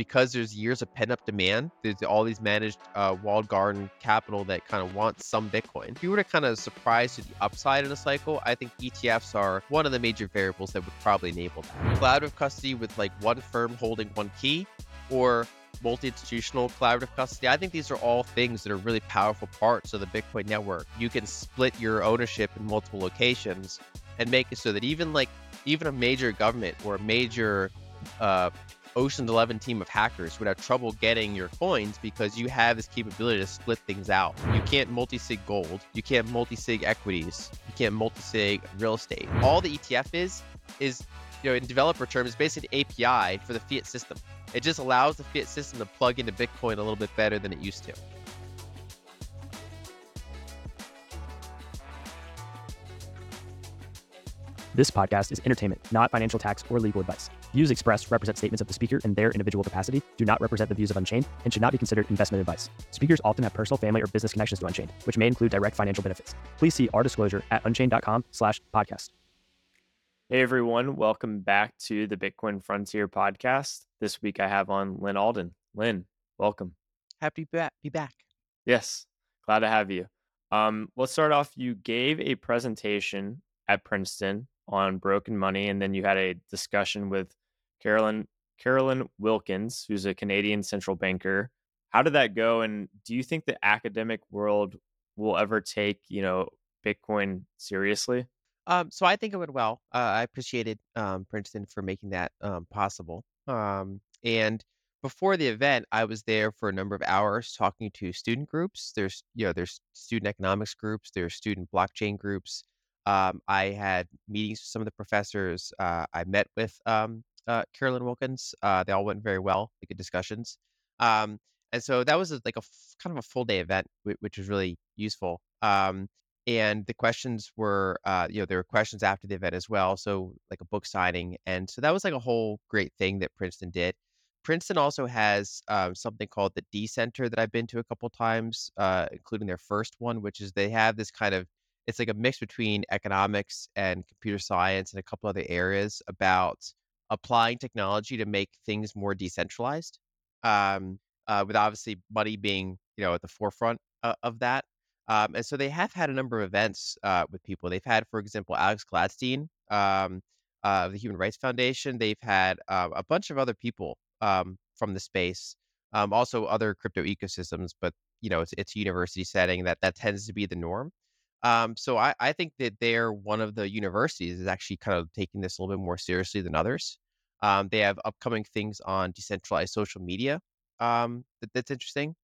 because there's years of pent up demand. There's all these managed uh, walled garden capital that kind of wants some Bitcoin. If you were to kind of surprise to the upside in a cycle, I think ETFs are one of the major variables that would probably enable that. Collaborative custody with like one firm holding one key, or multi-institutional collaborative custody. I think these are all things that are really powerful parts of the Bitcoin network. You can split your ownership in multiple locations and make it so that even like even a major government or a major uh, Ocean's 11 team of hackers would have trouble getting your coins because you have this capability to split things out. You can't multi-sig gold, you can't multi-sig equities, you can't multi-sig real estate. All the ETF is is you know in developer terms basically an API for the fiat system. It just allows the fiat system to plug into Bitcoin a little bit better than it used to. This podcast is entertainment, not financial tax or legal advice. Views expressed represent statements of the speaker in their individual capacity, do not represent the views of Unchained, and should not be considered investment advice. Speakers often have personal, family, or business connections to Unchained, which may include direct financial benefits. Please see our disclosure at unchained.com slash podcast. Hey everyone, welcome back to the Bitcoin Frontier podcast. This week I have on Lyn Alden. Lyn, welcome. Happy to be back. Yes, glad to have you. Um, let's start off. You gave a presentation at Princeton on broken money, and then you had a discussion with Carolyn Carolyn Wilkins, who's a Canadian central banker. How did that go? And do you think the academic world will ever take, you know, Bitcoin seriously? Um, so I think it went well. Uh, I appreciated um, Princeton for making that um, possible. Um, and before the event, I was there for a number of hours talking to student groups. There's, you know, there's student economics groups, there's student blockchain groups. Um, I had meetings with some of the professors. Uh, I met with um, uh, Carolyn Wilkins. Uh, they all went very well, good discussions. Um, and so that was a, like a f- kind of a full day event, which, which was really useful. Um, and the questions were, uh, you know, there were questions after the event as well. So like a book signing, and so that was like a whole great thing that Princeton did. Princeton also has um, something called the DeCenter that I've been to a couple times, uh, including their first one, which is they have this kind of it's like a mix between economics and computer science and a couple other areas about applying technology to make things more decentralized. Um, uh, with obviously money being you know at the forefront uh, of that. Um, and so they have had a number of events uh, with people. They've had, for example, Alex Gladstein um, uh, of the Human Rights Foundation. They've had uh, a bunch of other people um, from the space, um, also other crypto ecosystems. But you know, it's it's a university setting that that tends to be the norm. Um, so I, I think that they're one of the universities is actually kind of taking this a little bit more seriously than others. Um, they have upcoming things on decentralized social media um, that, that's interesting.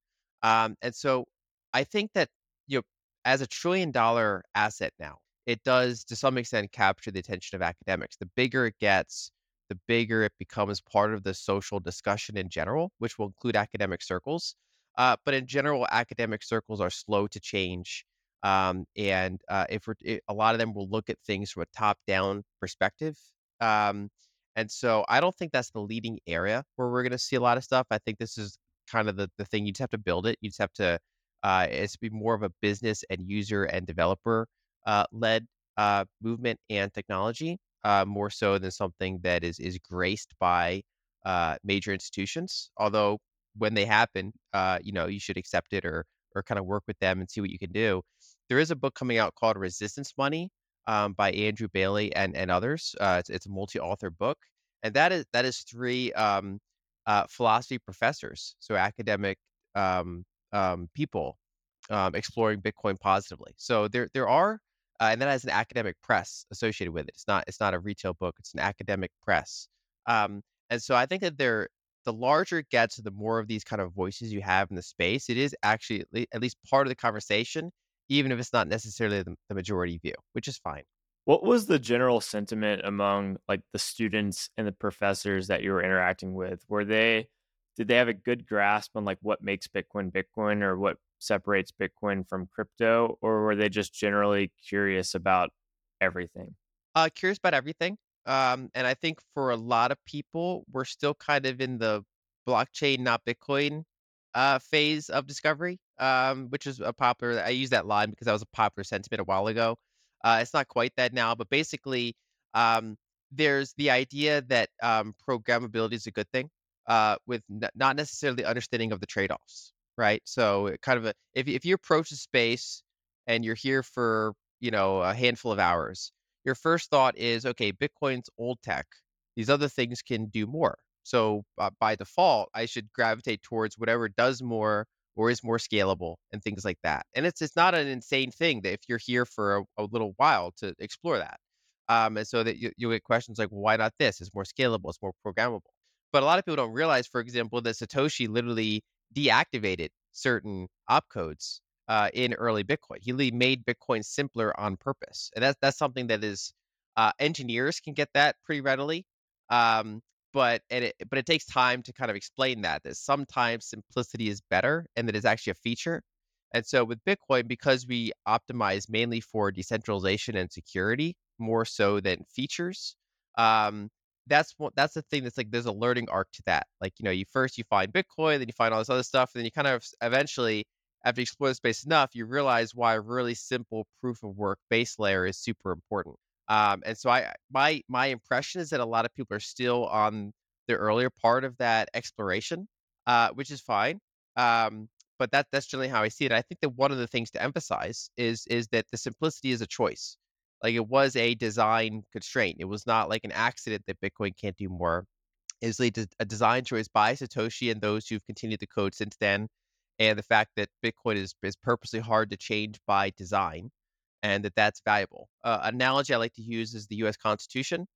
Um, and so I think that you know, as a trillion dollar asset now, it does to some extent capture the attention of academics. The bigger it gets, the bigger it becomes part of the social discussion in general, which will include academic circles. Uh, but in general, academic circles are slow to change um, and uh, if we're, it, a lot of them will look at things from a top-down perspective. Um, and so I don't think that's the leading area where we're going to see a lot of stuff. I think this is kind of the, the thing. You just have to build it. You just have to, uh, it's be more of a business and user and developer uh, led uh, movement and technology, uh, more so than something that is is graced by uh, major institutions. Although when they happen, uh, you know, you should accept it or or kind of work with them and see what you can do. There is a book coming out called Resistance Money um, by Andrew Bailey and and others. Uh, it's, it's a multi-author book, and that is that is three um, uh, philosophy professors, so academic um, um people um, exploring Bitcoin positively. So there there are, uh, and that has an academic press associated with it. It's not it's not a retail book. It's an academic press. Um, and so I think that there the larger it gets, the more of these kind of voices you have in the space, it is actually at least part of the conversation, even if it's not necessarily the, the majority view, which is fine. What was the general sentiment among like the students and the professors that you were interacting with? Were they did they have a good grasp on like what makes Bitcoin Bitcoin or what separates Bitcoin from crypto, or were they just generally curious about everything? Uh, curious about everything. Um, and I think for a lot of people, we're still kind of in the blockchain, not Bitcoin uh, phase of discovery, um, which is a popular. I use that line because that was a popular sentiment a while ago. Uh, it's not quite that now, but basically, um, there's the idea that um, programmability is a good thing. uh, with n- not necessarily understanding of the trade-offs, right? So kind of a if if you approach the space and you're here for you know a handful of hours, your first thought is okay, Bitcoin's old tech. These other things can do more. So uh, by default, I should gravitate towards whatever does more or is more scalable and things like that. And it's it's not an insane thing that if you're here for a, a little while to explore that. Um, and so that you, you get questions like, well, why not this? It's more scalable, it's more programmable. But a lot of people don't realize, for example, that Satoshi literally deactivated certain opcodes uh, in early Bitcoin. He really made Bitcoin simpler on purpose, and that's that's something that is uh, engineers can get that pretty readily. Um, but and it but it takes time to kind of explain that that sometimes simplicity is better and that is actually a feature. And so with Bitcoin, because we optimize mainly for decentralization and security more so than features, um, that's what that's the thing that's like there's a learning arc to that. Like, you know, you first you find Bitcoin, then you find all this other stuff, and then you kind of eventually, after you explore the space enough, you realize why a really simple proof of work base layer is super important. Um, and so I my my impression is that a lot of people are still on the earlier part of that exploration, uh, which is fine. Um, but that that's generally how I see it. I think that one of the things to emphasize is is that the simplicity is a choice. Like it was a design constraint. It was not like an accident that Bitcoin can't do more. It's a design choice by Satoshi and those who've continued the code since then. And the fact that Bitcoin is, is purposely hard to change by design and that that's valuable. Uh, analogy I like to use is the US Constitution.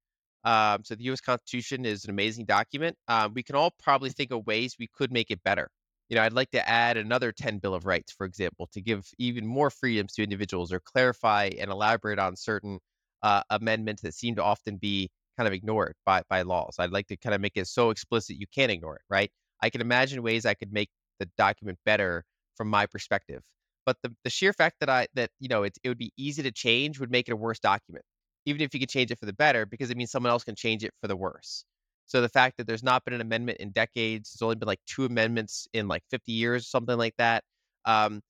Um, so the US Constitution is an amazing document. Um, we can all probably think of ways we could make it better you know, I'd like to add another 10 Bill of Rights, for example, to give even more freedoms to individuals or clarify and elaborate on certain uh, amendments that seem to often be kind of ignored by, by laws. I'd like to kind of make it so explicit you can't ignore it, right? I can imagine ways I could make the document better from my perspective. But the, the sheer fact that I that you know it, it would be easy to change would make it a worse document, even if you could change it for the better, because it means someone else can change it for the worse. So the fact that there's not been an amendment in decades, there's only been like two amendments in like 50 years, or something like that. Um,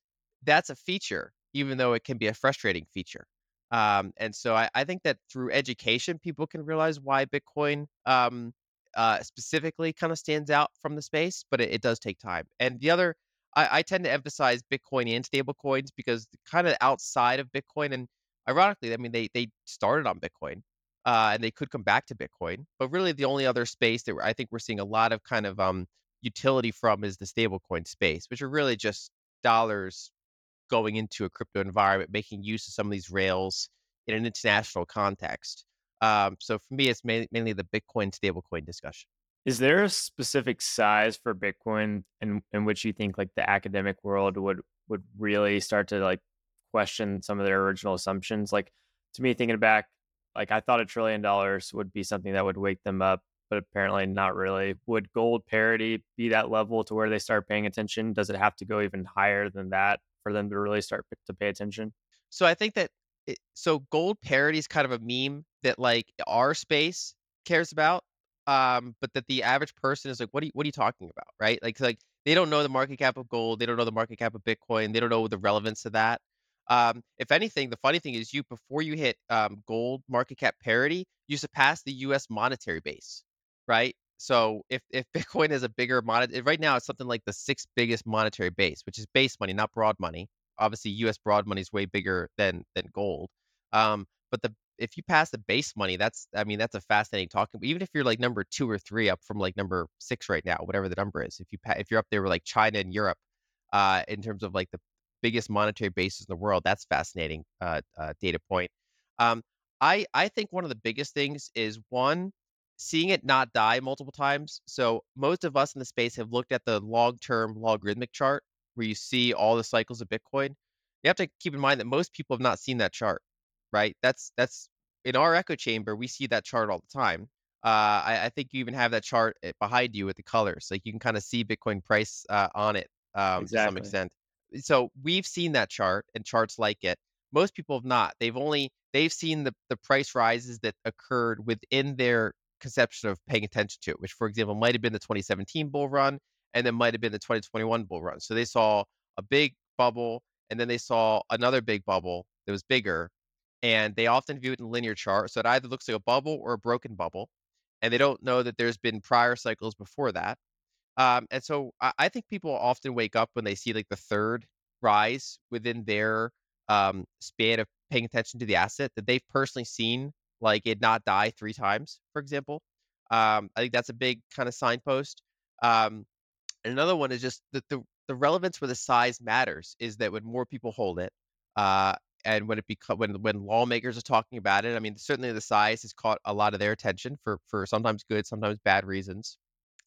that's a feature, even though it can be a frustrating feature. Um, and so I, I, think that through education, people can realize why Bitcoin um, uh, specifically kind of stands out from the space, but it, it does take time. And the other, I, I, tend to emphasize Bitcoin and stable coins because kind of outside of Bitcoin, and ironically, I mean, they they started on Bitcoin uh, and they could come back to Bitcoin. But really, the only other space that I think we're seeing a lot of kind of um, utility from is the stablecoin space, which are really just dollars going into a crypto environment, making use of some of these rails in an international context. Um, so for me, it's mainly, mainly the Bitcoin stablecoin discussion. Is there a specific size for Bitcoin in in which you think like the academic world would would really start to like question some of their original assumptions? Like to me, thinking back like I thought a trillion dollars would be something that would wake them up, but apparently not really. Would gold parity be that level to where they start paying attention? Does it have to go even higher than that for them to really start to pay attention? So I think that it, so gold parity is kind of a meme that like our space cares about, um, but that the average person is like, what are you, what are you talking about, right? Like like they don't know the market cap of gold, they don't know the market cap of Bitcoin, they don't know the relevance of that. Um, if anything, the funny thing is you before you hit um, gold market cap parity, you surpass the U.S. monetary base, right? So if if Bitcoin is a bigger monetary, right now it's something like the sixth biggest monetary base, which is base money, not broad money. Obviously, U.S. broad money is way bigger than than gold. Um, but the if you pass the base money, that's I mean that's a fascinating talking. Even if you're like number two or three up from like number six right now, whatever the number is, if you if you're up there with like China and Europe, uh, in terms of like the biggest monetary bases in the world. That's fascinating uh, uh, data point. Um, I I think one of the biggest things is one seeing it not die multiple times. So most of us in the space have looked at the long term logarithmic chart where you see all the cycles of Bitcoin. You have to keep in mind that most people have not seen that chart, right? That's that's in our echo chamber. We see that chart all the time. Uh, I, I, think you even have that chart eh, behind you with the colors, like you can kind of see Bitcoin price uh, on it um, exactly. to some extent so we've seen that chart and charts like it. Most people have not. They've only they've seen the the price rises that occurred within their conception of paying attention to it, which for example might have been the 2017 bull run and then might have been the 2021 bull run. So they saw a big bubble and then they saw another big bubble that was bigger and they often view it in linear chart. So it either looks like a bubble or a broken bubble. And they don't know that there's been prior cycles before that. Um, and so I, I think people often wake up when they see like the third rise within their um, span of paying attention to the asset that they've personally seen, like it not die three times, for example. Um, I think that's a big kind of signpost. Um, and another one is just that the the relevance where the size matters is that when more people hold it, uh, and when it become when when lawmakers are talking about it, I mean, certainly the size has caught a lot of their attention for for sometimes good, sometimes bad reasons.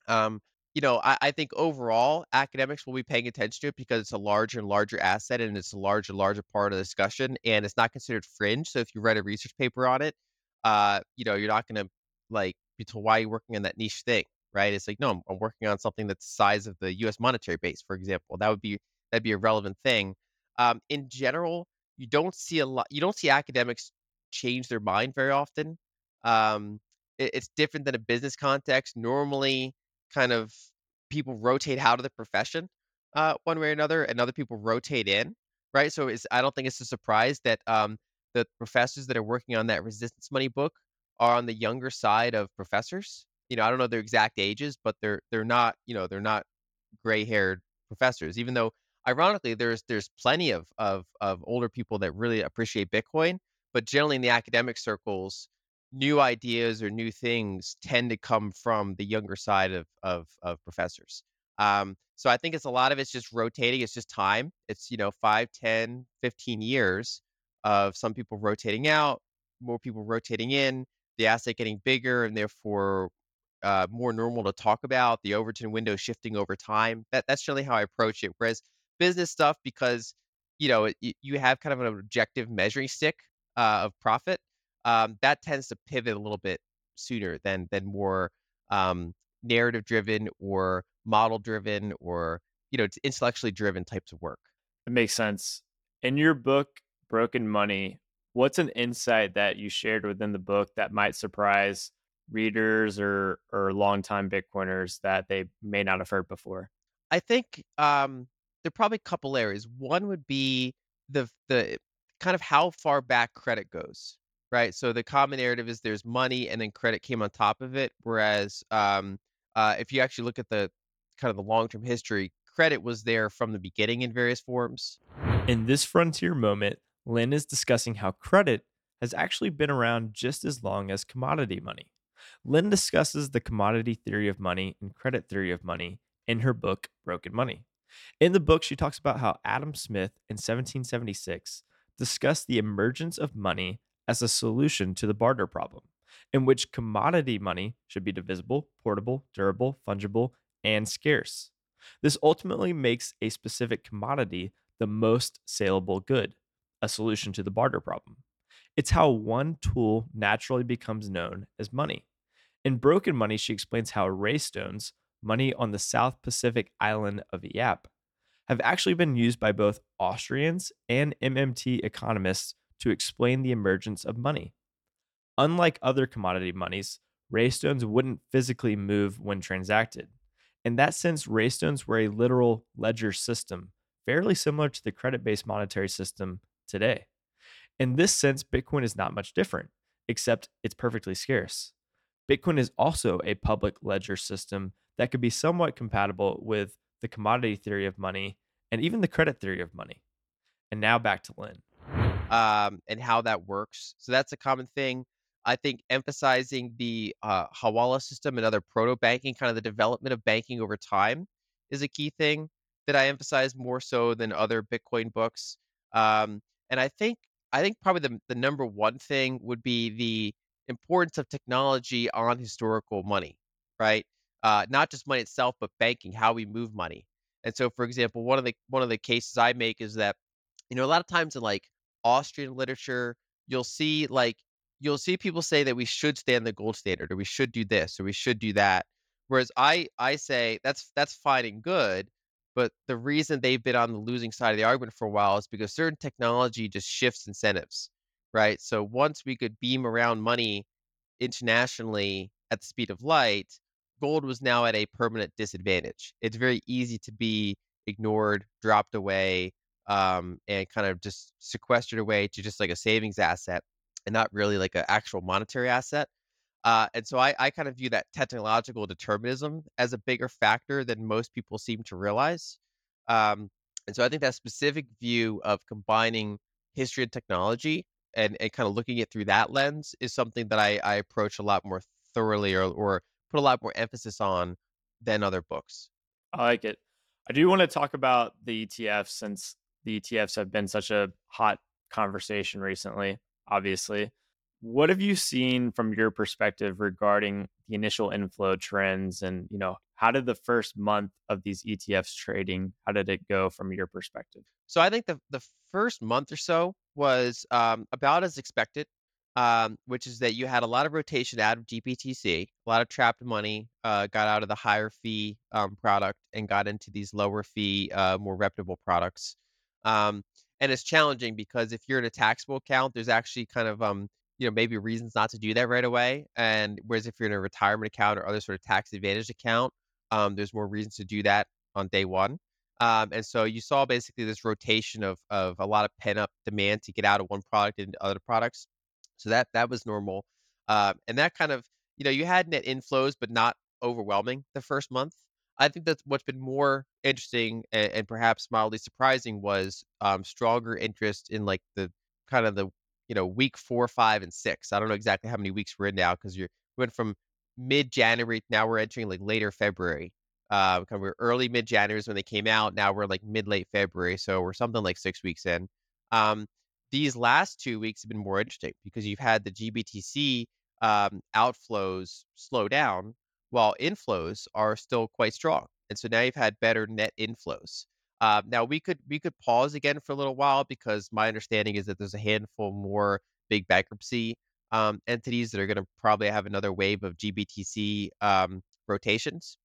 Um, you know, I, I think overall academics will be paying attention to it because it's a larger and larger asset and it's a larger and larger part of the discussion and it's not considered fringe. So if you read a research paper on it, uh, you know, you're not gonna like be told why you're working on that niche thing, right? It's like, no, I'm, I'm working on something that's the size of the US monetary base, for example. That would be that'd be a relevant thing. Um, in general, you don't see a lot you don't see academics change their mind very often. Um, it, it's different than a business context. Normally, kind of people rotate out of the profession uh, one way or another, and other people rotate in, right? So it's I don't think it's a surprise that um, the professors that are working on that resistance money book are on the younger side of professors. You know, I don't know their exact ages, but they're they're not you know they're not gray-haired professors. Even though ironically there's there's plenty of of of older people that really appreciate Bitcoin, but generally in the academic circles, new ideas or new things tend to come from the younger side of of of professors. Um, so I think it's a lot of it's just rotating. It's just time. It's, you know, 5, 10, 15 years of some people rotating out, more people rotating in, the asset getting bigger and therefore uh, more normal to talk about, the Overton window shifting over time. That that's generally how I approach it. Whereas business stuff, because you know it, you have kind of an objective measuring stick uh, of profit, um, that tends to pivot a little bit sooner than than more um, narrative driven or model driven or you know it's intellectually driven types of work. It makes sense. In your book, Broken Money, what's an insight that you shared within the book that might surprise readers or or longtime Bitcoiners that they may not have heard before? I think, um, there are probably a couple areas. One would be the the kind of how far back credit goes, right? So the common narrative is there's money and then credit came on top of it, whereas, um, uh, if you actually look at the kind of the long-term history, credit was there from the beginning in various forms. In this frontier moment, Lyn is discussing how credit has actually been around just as long as commodity money. Lyn discusses the commodity theory of money and credit theory of money in her book, Broken Money. In the book, she talks about how Adam Smith in 1776 discussed the emergence of money as a solution to the barter problem, in which commodity money should be divisible, portable, durable, fungible, and scarce. This ultimately makes a specific commodity the most saleable good, a solution to the barter problem. It's how one tool naturally becomes known as money. In Broken Money, she explains how ray stones, money on the South Pacific island of Yap, have actually been used by both Austrians and MMT economists to explain the emergence of money. Unlike other commodity monies, ray stones wouldn't physically move when transacted. In that sense, ray stones were a literal ledger system, fairly similar to the credit based monetary system today. In this sense, Bitcoin is not much different, except it's perfectly scarce. Bitcoin is also a public ledger system that could be somewhat compatible with the commodity theory of money and even the credit theory of money. And now back to Lyn. um, and how that works. So that's a common thing. I think emphasizing the uh, Hawala system and other proto banking, kind of the development of banking over time, is a key thing that I emphasize more so than other Bitcoin books. Um, and I think I think probably the the number one thing would be the importance of technology on historical money, right? Uh, not just money itself, but banking, how we move money. And so, for example, one of the one of the cases I make is that you know a lot of times in like Austrian literature, you'll see like you'll see people say that we should stay stand the gold standard or we should do this or we should do that. Whereas I I say that's that's fine and good, but the reason they've been on the losing side of the argument for a while is because certain technology just shifts incentives, right? So once we could beam around money internationally at the speed of light, gold was now at a permanent disadvantage. It's very easy to be ignored, dropped away, um, and kind of just sequestered away to just like a savings asset and not really like an actual monetary asset. Uh, and so I I kind of view that technological determinism as a bigger factor than most people seem to realize. Um, and so I think that specific view of combining history and technology and and kinda looking it through that lens is something that I I approach a lot more thoroughly or or put a lot more emphasis on than other books. I like it. I do wanna talk about the ETFs since the ETFs have been such a hot conversation recently, obviously. What have you seen from your perspective regarding the initial inflow trends and, you know, how did the first month of these ETFs trading, how did it go from your perspective? So I think the the first month or so was, um, about as expected, um, which is that you had a lot of rotation out of GBTC, a lot of trapped money, uh, got out of the higher fee, um, product and got into these lower fee, uh, more reputable products. Um, and it's challenging because if you're in a taxable account, there's actually kind of, um, you know, maybe reasons not to do that right away. And whereas if you're in a retirement account or other sort of tax advantage account, um, there's more reasons to do that on day one. Um, and so you saw basically this rotation of of a lot of pent up demand to get out of one product into other products. So that that was normal. Um, and that kind of, you know, you had net inflows, but not overwhelming the first month. I think that's what's been more interesting and, and perhaps mildly surprising was um, stronger interest in like the kind of the you know week four, five, and six. I don't know exactly how many weeks we're in now because you're we went from mid January now we're entering like later February. Uh, kind of we're early mid January when they came out. Now we're like mid late February, so we're something like six weeks in. Um, these last two weeks have been more interesting because you've had the GBTC um, outflows slow down while inflows are still quite strong. And so now you've had better net inflows. Uh, now we could we could pause again for a little while because my understanding is that there's a handful more big bankruptcy um, entities that are going to probably have another wave of GBTC um, rotations.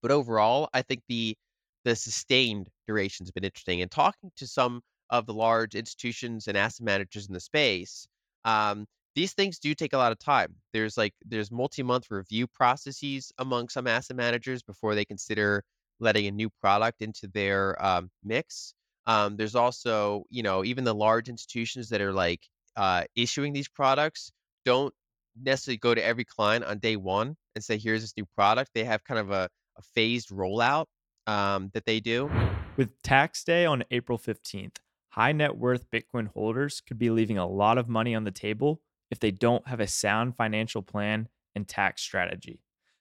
But overall, I think the the sustained duration's been interesting. And talking to some of the large institutions and asset managers in the space, um, these things do take a lot of time. There's like there's multi-month review processes among some asset managers before they consider letting a new product into their um, mix. Um, there's also, you know, even the large institutions that are like uh, issuing these products don't necessarily go to every client on day one and say, "Here's this new product." They have kind of a, a phased rollout um, that they do. With tax day on April 15th, high net worth Bitcoin holders could be leaving a lot of money on the table if they don't have a sound financial plan and tax strategy.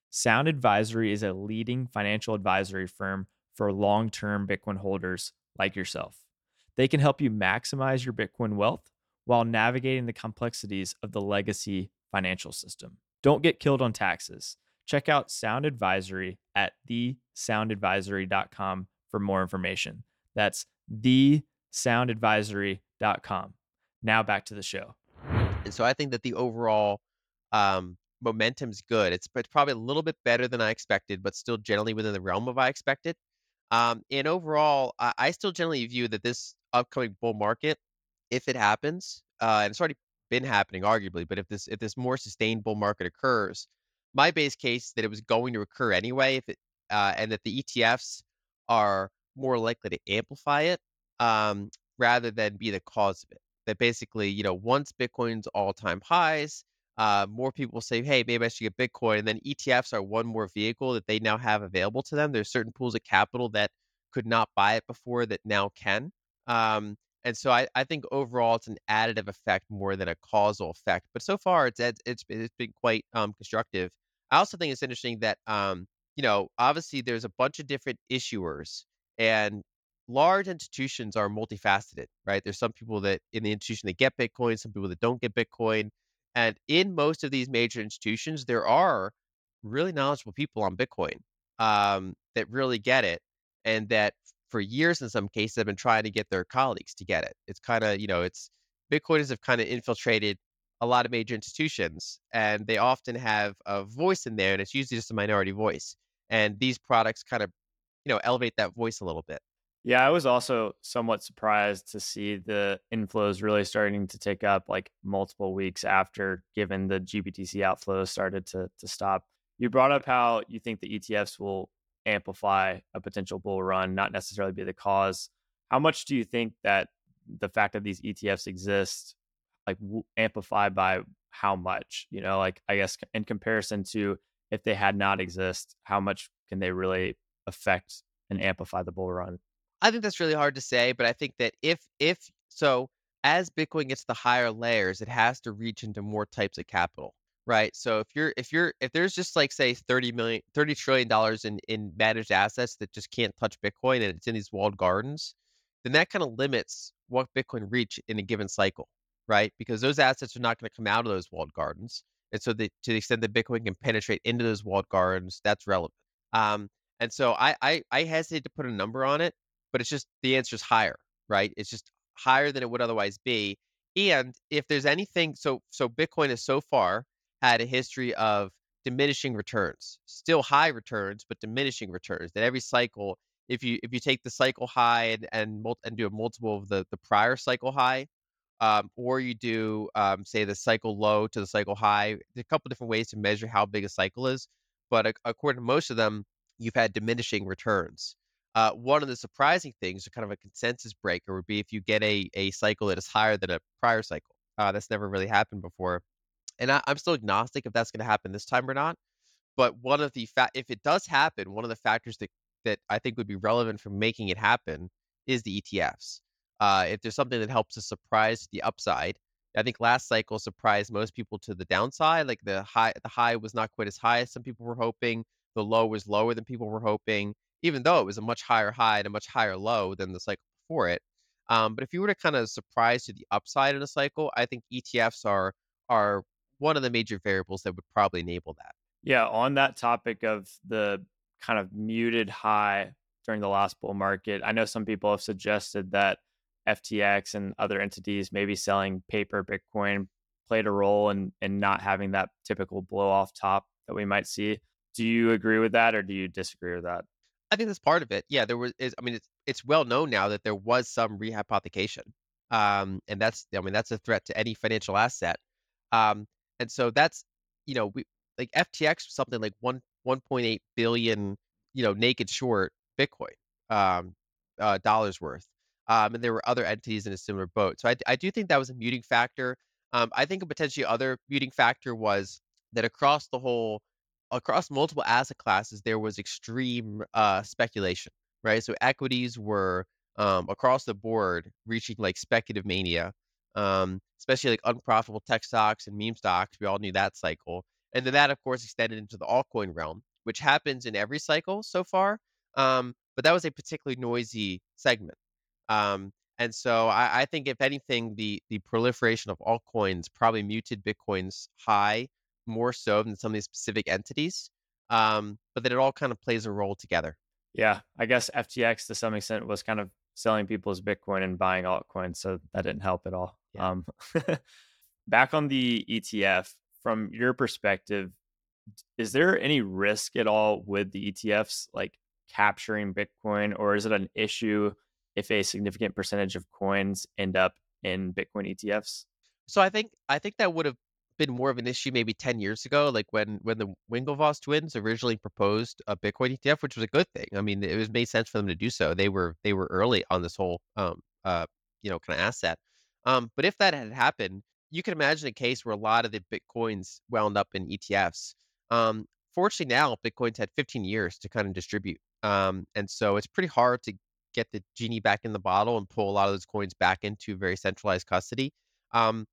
Sound Advisory is a leading financial advisory firm for long term Bitcoin holders like yourself. They can help you maximize your Bitcoin wealth while navigating the complexities of the legacy financial system. Don't get killed on taxes. Check out Sound Advisory at thesoundadvisory.com for more information. That's thesoundadvisory.com. Now back to the show. And so I think that the overall um, momentum's good. It's, it's probably a little bit better than I expected, but still generally within the realm of I expected. Um, and overall, I, I still generally view that this upcoming bull market, if it happens, uh, and it's already been happening arguably, but if this if this more sustained bull market occurs, my base case that it was going to occur anyway, if it uh, and that the ETFs are more likely to amplify it um, rather than be the cause of it. That basically, you know, once Bitcoin's all time highs, uh, more people say, hey, maybe I should get Bitcoin. And then ETFs are one more vehicle that they now have available to them. There's certain pools of capital that could not buy it before that now can. Um, and so I, I think overall it's an additive effect more than a causal effect. But so far it's it's it's been, quite um, constructive. I also think it's interesting that um, you know obviously there's a bunch of different issuers and large institutions are multifaceted, right? There's some people that in the institution that get Bitcoin, some people that don't get Bitcoin. And in most of these major institutions, there are really knowledgeable people on Bitcoin um, that really get it and that for years in some cases have been trying to get their colleagues to get it. It's kind of, you know, it's Bitcoiners have kind of infiltrated a lot of major institutions and they often have a voice in there and it's usually just a minority voice. And these products kind of, you know, elevate that voice a little bit. Yeah, I was also somewhat surprised to see the inflows really starting to take up like multiple weeks after given the GBTC outflows started to to stop. You brought up how you think the ETFs will amplify a potential bull run, not necessarily be the cause. How much do you think that the fact that these ETFs exist, like amplified by how much? You know, like I guess in comparison to if they had not exist, how much can they really affect and amplify the bull run? I think that's really hard to say, but I think that if if so as Bitcoin gets the higher layers, it has to reach into more types of capital, right? So if you're if you're if there's just like say 30 million 30 trillion dollars in in managed assets that just can't touch Bitcoin and it's in these walled gardens, then that kind of limits what Bitcoin reach in a given cycle, right? Because those assets are not going to come out of those walled gardens. And so the, to the extent that Bitcoin can penetrate into those walled gardens, that's relevant. Um, and so I, I I hesitate to put a number on it but it's just the answer is higher, right? It's just higher than it would otherwise be. And if there's anything, so so Bitcoin has so far had a history of diminishing returns, still high returns, but diminishing returns. That every cycle, if you if you take the cycle high and and, and do a multiple of the the prior cycle high, um, or you do um, say the cycle low to the cycle high. There's a couple different ways to measure how big a cycle is, but according to most of them, you've had diminishing returns. Uh, one of the surprising things, kind of a consensus breaker, would be if you get a a cycle that is higher than a prior cycle. Uh, that's never really happened before, and I, I'm still agnostic if that's going to happen this time or not. But one of the fa- if it does happen, one of the factors that that I think would be relevant for making it happen is the ETFs. Uh, if there's something that helps us surprise the upside, I think last cycle surprised most people to the downside. Like the high, the high was not quite as high as some people were hoping. The low was lower than people were hoping even though it was a much higher high and a much higher low than the cycle before it. Um, but if you were to kind of surprise to the upside in a cycle, I think ETFs are are one of the major variables that would probably enable that. Yeah, on that topic of the kind of muted high during the last bull market, I know some people have suggested that FTX and other entities maybe selling paper Bitcoin played a role in in not having that typical blow off top that we might see. Do you agree with that or do you disagree with that? I think that's part of it. Yeah, there was is I mean, it's it's well known now that there was some rehypothecation. Um, and that's I mean, that's a threat to any financial asset. Um, and so that's, you know, we like FTX was something like one 1.8 billion, you know, naked short Bitcoin um, uh, dollars worth. Um, and there were other entities in a similar boat. So I, I do think that was a muting factor. Um, I think a potentially other muting factor was that across the whole across multiple asset classes, there was extreme uh, speculation, right? So equities were um, across the board reaching like speculative mania, um, especially like unprofitable tech stocks and meme stocks. We all knew that cycle. And then that, of course, extended into the altcoin realm, which happens in every cycle so far. Um, but that was a particularly noisy segment. Um, and so I, I think, if anything, the the proliferation of altcoins probably muted Bitcoin's high more so than some of these specific entities. Um, but that it all kind of plays a role together. Yeah, I guess FTX to some extent was kind of selling people's Bitcoin and buying altcoins, so that didn't help at all. Yeah. Um, back on the ETF, from your perspective, is there any risk at all with the ETFs, like capturing Bitcoin, or is it an issue if a significant percentage of coins end up in Bitcoin ETFs? So I think I think that would have been more of an issue maybe 10 years ago, like when when the Winklevoss twins originally proposed a Bitcoin ETF, which was a good thing. I mean, it was made sense for them to do so. They were they were early on this whole um uh you know kind of asset. Um, but if that had happened, you can imagine a case where a lot of the Bitcoins wound up in ETFs. Um, fortunately now Bitcoin's had 15 years to kind of distribute. Um, and so it's pretty hard to get the genie back in the bottle and pull a lot of those coins back into very centralized custody. Um,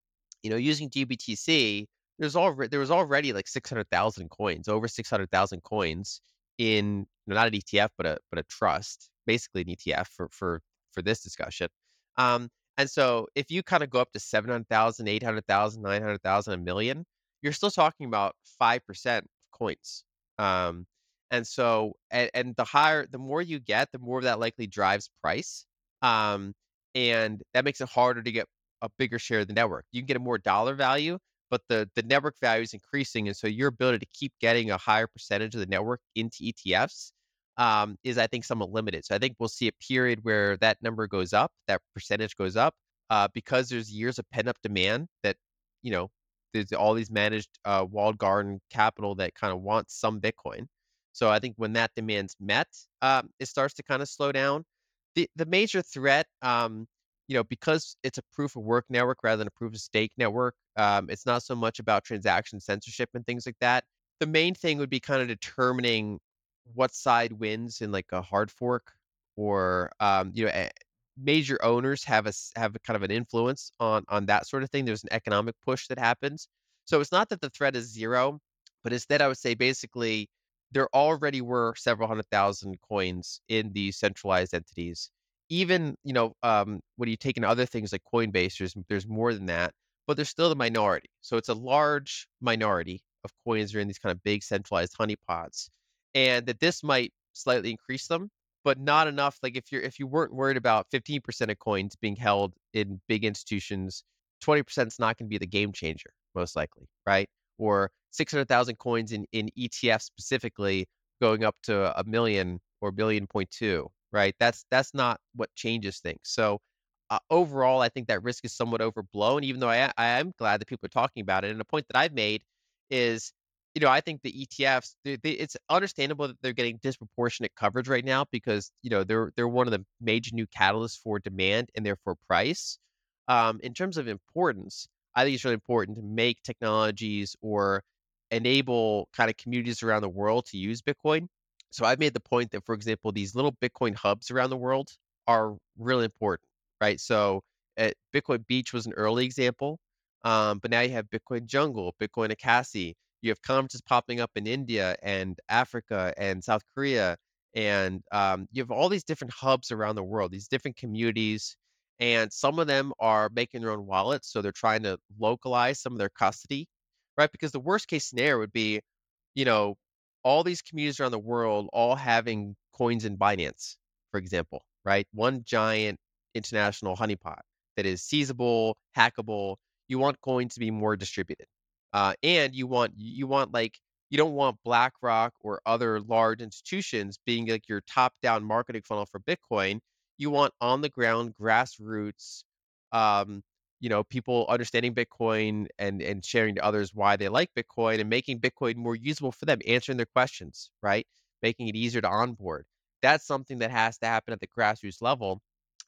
you know, using GBTC, there's already there was already like 600,000 coins, over 600,000 coins in not an ETF, but a but a trust, basically an ETF for for for this discussion. Um, and so if you kind of go up to 700,000, 800,000, 900,000, a million, you're still talking about 5% coins. Um, and so, and, and the higher, the more you get, the more that likely drives price. Um, and that makes it harder to get a bigger share of the network. You can get a more dollar value, but the the network value is increasing, and so your ability to keep getting a higher percentage of the network into ETFs um, is, I think, somewhat limited. So I think we'll see a period where that number goes up, that percentage goes up, uh, because there's years of pent up demand that you know there's all these managed uh, walled garden capital that kind of wants some Bitcoin. So I think when that demand's met, um, it starts to kind of slow down. The the major threat um, you know, because it's a proof of work network rather than a proof of stake network, um, it's not so much about transaction censorship and things like that. The main thing would be kind of determining what side wins in like a hard fork or um, you know, eh, major owners have a have a kind of an influence on on that sort of thing. There's an economic push that happens. So it's not that the threat is zero, but instead I would say basically there already were several hundred thousand coins in these centralized entities. Even, you know, um, when you take in other things like Coinbase, there's there's more than that, but there's still the minority. So it's a large minority of coins are in these kind of big centralized honeypots, and that this might slightly increase them, but not enough. Like if you're if you weren't worried about 15% of coins being held in big institutions, 20% is not going to be the game changer, most likely, right? Or 600,000 coins in in ETF specifically going up to a million or billion point two, right? That's that's not what changes things. So uh, overall, I think that risk is somewhat overblown. Even though I, I am glad that people are talking about it, and a point that I've made is, you know, I think the ETFs, they, they, it's understandable that they're getting disproportionate coverage right now because you know they're they're one of the major new catalysts for demand and therefore price. Um, in terms of importance, I think it's really important to make technologies or enable kind of communities around the world to use Bitcoin. So I've made the point that, for example, these little Bitcoin hubs around the world are really important, right? So uh, Bitcoin Beach was an early example, um, but now you have Bitcoin Jungle, Bitcoin Ekasi. You have conferences popping up in India and Africa and South Korea, and um, you have all these different hubs around the world, these different communities, and some of them are making their own wallets, so they're trying to localize some of their custody right? Because the worst case scenario would be, you know, all these communities around the world all having coins in Binance, for example, right? One giant international honeypot that is seizable, hackable. You want coins to be more distributed, uh, and you want you want like you don't want BlackRock or other large institutions being like your top-down marketing funnel for Bitcoin. You want on the ground grassroots um, you know, people understanding Bitcoin and and sharing to others why they like Bitcoin and making Bitcoin more usable for them, answering their questions, right? Making it easier to onboard. That's something that has to happen at the grassroots level.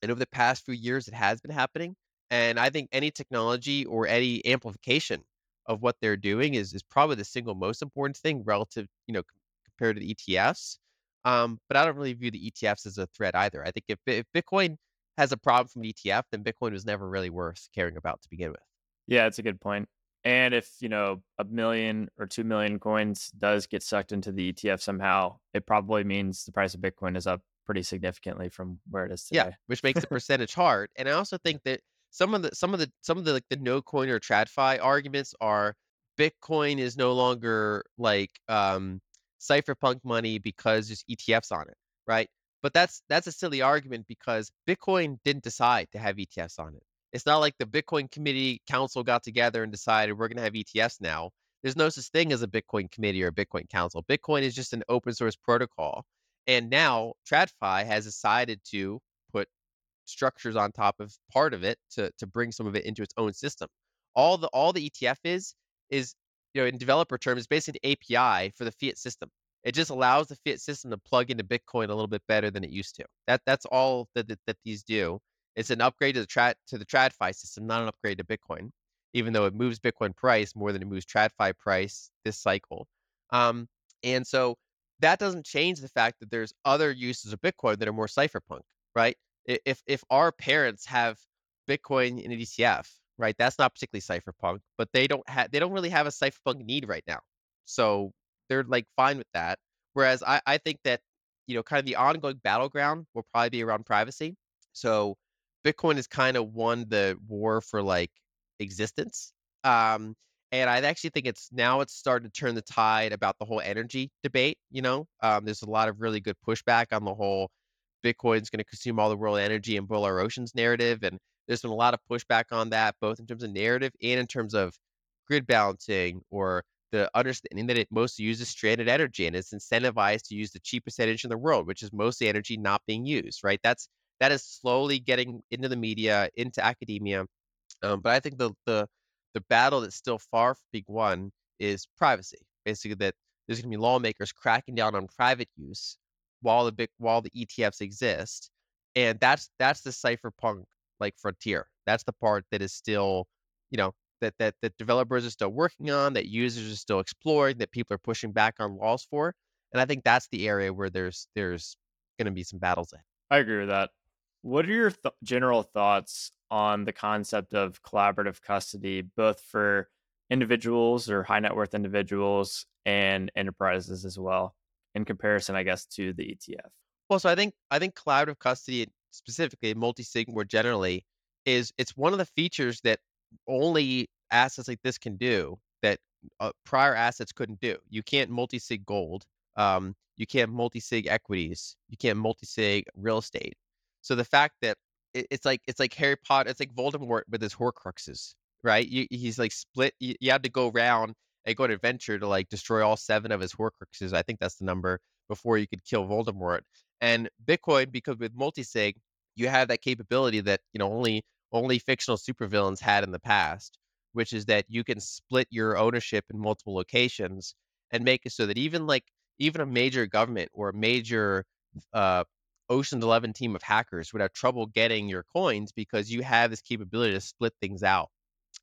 And over the past few years, it has been happening. And I think any technology or any amplification of what they're doing is is probably the single most important thing relative, you know, compared to the ETFs. Um, but I don't really view the ETFs as a threat either. I think if, if Bitcoin has a problem from an ETF, then Bitcoin was never really worth caring about to begin with. Yeah, that's a good point. And if, you know, a million or 2 million coins does get sucked into the ETF somehow, it probably means the price of Bitcoin is up pretty significantly from where it is today. Yeah, which makes the percentage hard. And I also think that some of the some of the some of the like the no coin or TradFi arguments are Bitcoin is no longer like um cypherpunk money because there's ETFs on it, right? But that's that's a silly argument because Bitcoin didn't decide to have ETFs on it. It's not like the Bitcoin committee council got together and decided we're going to have ETFs now. There's no such thing as a Bitcoin committee or a Bitcoin council. Bitcoin is just an open source protocol and now TradFi has decided to put structures on top of part of it to to bring some of it into its own system. All the all the ETF is is you know in developer terms basically an API for the fiat system. It just allows the fiat system to plug into Bitcoin a little bit better than it used to. That that's all that that, that these do. It's an upgrade to the trad to the TradFi system, not an upgrade to Bitcoin, even though it moves Bitcoin price more than it moves TradFi price this cycle. Um, and so that doesn't change the fact that there's other uses of Bitcoin that are more cypherpunk, right? If if our parents have Bitcoin in an ETF, right, that's not particularly cypherpunk, but they don't have they don't really have a cypherpunk need right now. So they're like fine with that. Whereas I, I think that, you know, kind of the ongoing battleground will probably be around privacy. So Bitcoin has kind of won the war for like existence. Um, and I actually think it's now it's starting to turn the tide about the whole energy debate. You know, um, there's a lot of really good pushback on the whole Bitcoin's going to consume all the world energy and boil our oceans narrative, and there's been a lot of pushback on that, both in terms of narrative and in terms of grid balancing or the understanding that it mostly uses stranded energy and it's incentivized to use the cheapest energy in the world, which is mostly energy not being used. Right? That's that is slowly getting into the media, into academia, um, but I think the the the battle that's still far from being won is privacy. Basically, that there's going to be lawmakers cracking down on private use while the big while the ETFs exist, and that's that's the cypherpunk like frontier. That's the part that is still, you know, that that that developers are still working on, that users are still exploring, that people are pushing back on laws for. And I think that's the area where there's there's going to be some battles ahead. I agree with that. What are your th- general thoughts on the concept of collaborative custody, both for individuals or high net worth individuals and enterprises as well, in comparison, I guess, to the ETF? Well, so I think I think collaborative custody, specifically multi-sig more generally, is it's one of the features that only assets like this can do that uh, prior assets couldn't do. You can't multi-sig gold. Um, you can't multi-sig equities. You can't multi-sig real estate. So the fact that it, it's like it's like Harry Potter, it's like Voldemort with his Horcruxes, right? You, he's like split. You, you had to go around and go on an adventure to like destroy all seven of his Horcruxes. I think that's the number before you could kill Voldemort. And Bitcoin, because with multisig, you have that capability that you know only only fictional supervillains had in the past, which is that you can split your ownership in multiple locations and make it so that even like even a major government or a major uh, Ocean's Eleven team of hackers would have trouble getting your coins because you have this capability to split things out.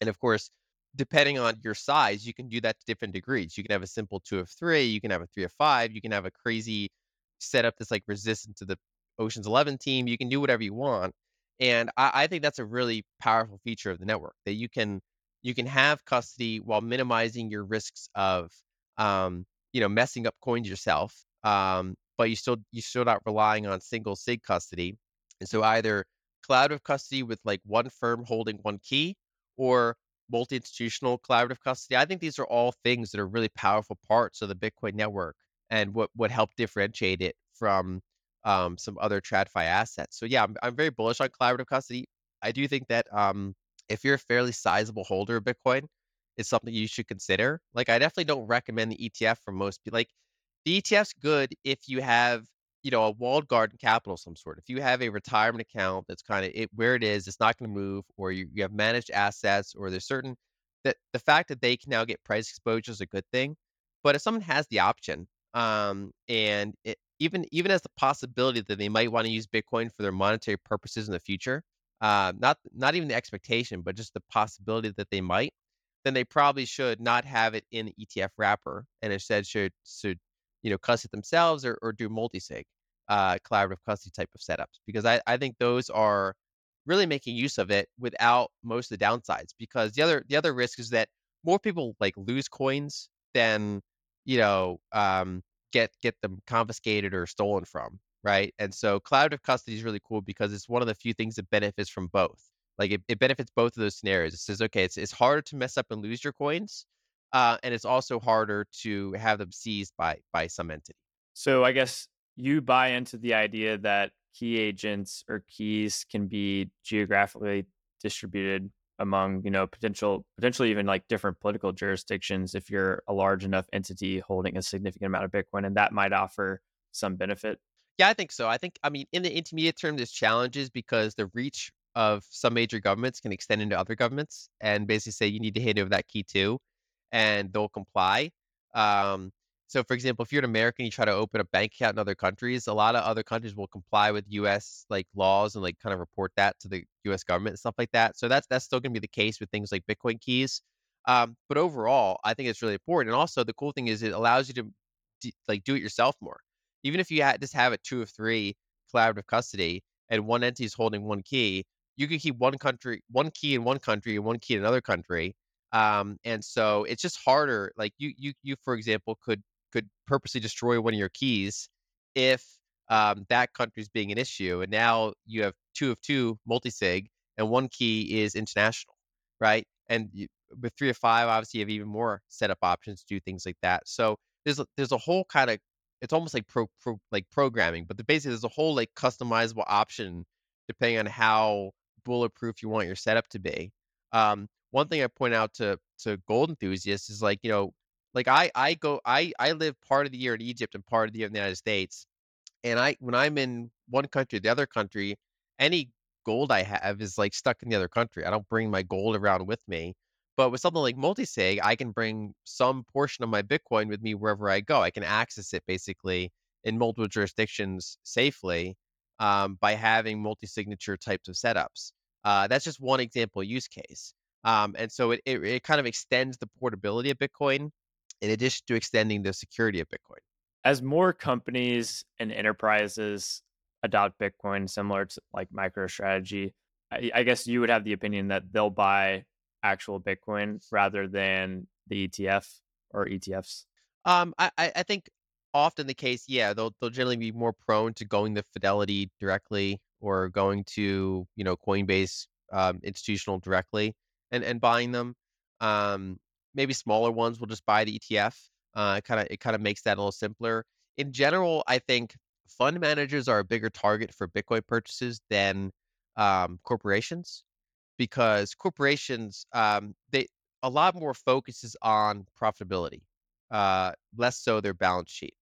And of course, depending on your size, you can do that to different degrees. You can have a simple two of three, you can have a three of five, you can have a crazy setup that's like resistant to the Ocean's Eleven team. You can do whatever you want. And I, I think that's a really powerful feature of the network that you can you can have custody while minimizing your risks of um, you know messing up coins yourself. Um, but you still you still not relying on single sig custody. And so either collaborative custody with like one firm holding one key or multi-institutional collaborative custody. I think these are all things that are really powerful parts of the Bitcoin network and what would help differentiate it from um, some other TradFi assets. So yeah, I'm, I'm very bullish on collaborative custody. I do think that um, if you're a fairly sizable holder of Bitcoin, it's something you should consider. Like I definitely don't recommend the ETF for most people. Like the ETF's good if you have you know a walled garden capital of some sort. If you have a retirement account that's kind of it where it is, it's not going to move, or you, you have managed assets, or there's certain that the fact that they can now get price exposure is a good thing. But if someone has the option, um, and it, even even as the possibility that they might want to use Bitcoin for their monetary purposes in the future, uh, not not even the expectation, but just the possibility that they might, then they probably should not have it in the ETF wrapper, and instead should should you know custody themselves or, or do multi-sig uh, collaborative custody type of setups because I, I think those are really making use of it without most of the downsides because the other the other risk is that more people like lose coins than you know um, get get them confiscated or stolen from right? And so collaborative custody is really cool because it's one of the few things that benefits from both. Like it, it benefits both of those scenarios. It says okay it's, it's harder to mess up and lose your coins uh, and it's also harder to have them seized by by some entity. So I guess you buy into the idea that key agents or keys can be geographically distributed among you know potential potentially even like different political jurisdictions if you're a large enough entity holding a significant amount of bitcoin and that might offer some benefit Yeah, I think so. I think, I mean, in the intermediate term, there's challenges because the reach of some major governments can extend into other governments and basically say you need to hand over that key too, and they'll comply. Um, so, for example, if you're an American, you try to open a bank account in other countries, a lot of other countries will comply with U.S. like laws and like kind of report that to the U.S. government and stuff like that. So that's that's still going to be the case with things like Bitcoin keys. Um, but overall, I think it's really important. And also, the cool thing is it allows you to d- like do it yourself more even if you had just have it two of three collaborative custody and one entity is holding one key, you can keep one country, one key in one country and one key in another country. Um, and so it's just harder. Like you, you, you, for example, could could purposely destroy one of your keys if um, that country is being an issue, and now you have two of two multi-sig, and one key is international, right? And you, with three of five, obviously, you have even more setup options to do things like that. So there's a, there's a whole kind of it's almost like pro, pro like programming, but the basically there's a whole like customizable option depending on how bulletproof you want your setup to be. Um, one thing I point out to to gold enthusiasts is like you know like I I go I I live part of the year in Egypt and part of the year in the United States, and I when I'm in one country, the other country, any gold I have is like stuck in the other country. I don't bring my gold around with me. But with something like multisig, I can bring some portion of my Bitcoin with me wherever I go. I can access it basically in multiple jurisdictions safely um, by having multi-signature types of setups. Uh, that's just one example use case. Um, and so it, it it kind of extends the portability of Bitcoin in addition to extending the security of Bitcoin. As more companies and enterprises adopt Bitcoin, similar to like MicroStrategy, I, I guess you would have the opinion that they'll buy actual Bitcoin rather than the ETF or ETFs. Um, I I think often the case, yeah, they'll they'll generally be more prone to going to Fidelity directly or going to, you know, Coinbase, um, institutional directly and and buying them. Um, maybe smaller ones will just buy the ETF. Uh, it kinda it kinda makes that a little simpler. In general, I think fund managers are a bigger target for Bitcoin purchases than, um, corporations because corporations, um, they a lot more focuses on profitability, uh, less so their balance sheet.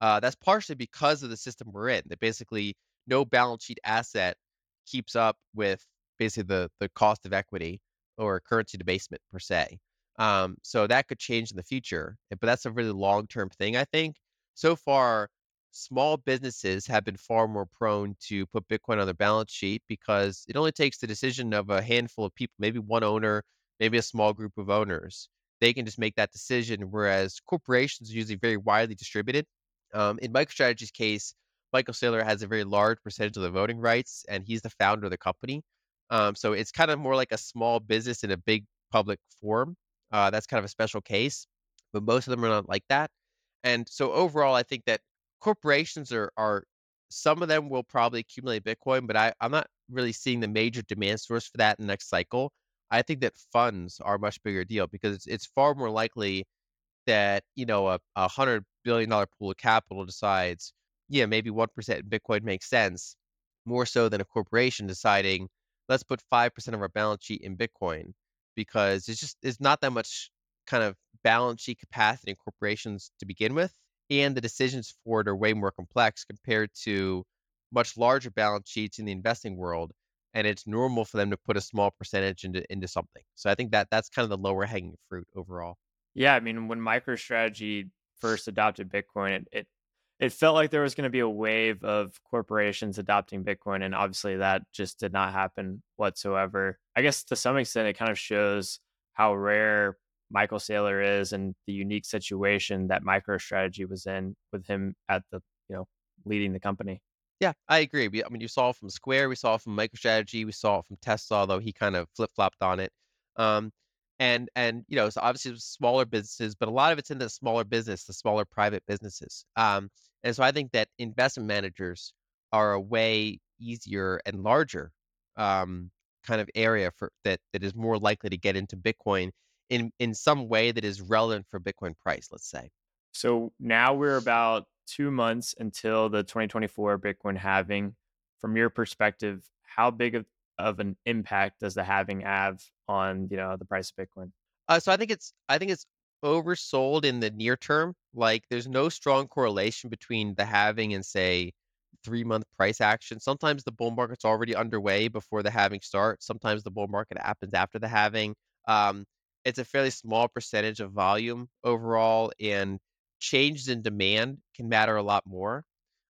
Uh, that's partially because of the system we're in, that basically no balance sheet asset keeps up with basically the the cost of equity or currency debasement per se. Um, so that could change in the future, eh, but that's a really long-term thing, I think. So far, small businesses have been far more prone to put Bitcoin on their balance sheet because it only takes the decision of a handful of people, maybe one owner, maybe a small group of owners. They can just make that decision, whereas corporations are usually very widely distributed. Um, in MicroStrategy's case, Michael Saylor has a very large percentage of the voting rights, and he's the founder of the company. Um, so it's kind of more like a small business in a big public forum. Uh, that's kind of a special case, but most of them are not like that. And so overall, I think that corporations are are some of them will probably accumulate Bitcoin, but I, I'm not really seeing the major demand source for that in the next cycle. I think that funds are a much bigger deal because it's, it's far more likely that you know a, a hundred billion dollar pool of capital decides, yeah, maybe one percent in Bitcoin makes sense, more so than a corporation deciding let's put five percent of our balance sheet in Bitcoin because it's just it's not that much kind of balance sheet capacity in corporations to begin with, and the decisions for it are way more complex compared to much larger balance sheets in the investing world. And it's normal for them to put a small percentage into into something. So I think that that's kind of the lower hanging fruit overall. Yeah, I mean, when MicroStrategy first adopted Bitcoin, it it, it felt like there was going to be a wave of corporations adopting Bitcoin, and obviously that just did not happen whatsoever. I guess to some extent, it kind of shows how rare Michael Saylor is and the unique situation that MicroStrategy was in with him at the you know leading the company. Yeah, I agree. We, I mean, you saw from Square, we saw from MicroStrategy, we saw from Tesla, although he kind of flip flopped on it. Um, and and you know, so obviously smaller businesses, but a lot of it's in the smaller business, the smaller private businesses. Um, and so I think that investment managers are a way easier and larger um, kind of area for that that is more likely to get into Bitcoin in in some way that is relevant for Bitcoin price. Let's say. So now we're about two months until the 2024 Bitcoin halving. From your perspective, how big of of an impact does the halving have on, you know, the price of Bitcoin? Uh, so I think it's I think it's oversold in the near term. Like there's no strong correlation between the halving and say three month price action. Sometimes the bull market's already underway before the halving starts. Sometimes the bull market happens after the halving. Um, it's a fairly small percentage of volume overall, and changes in demand can matter a lot more.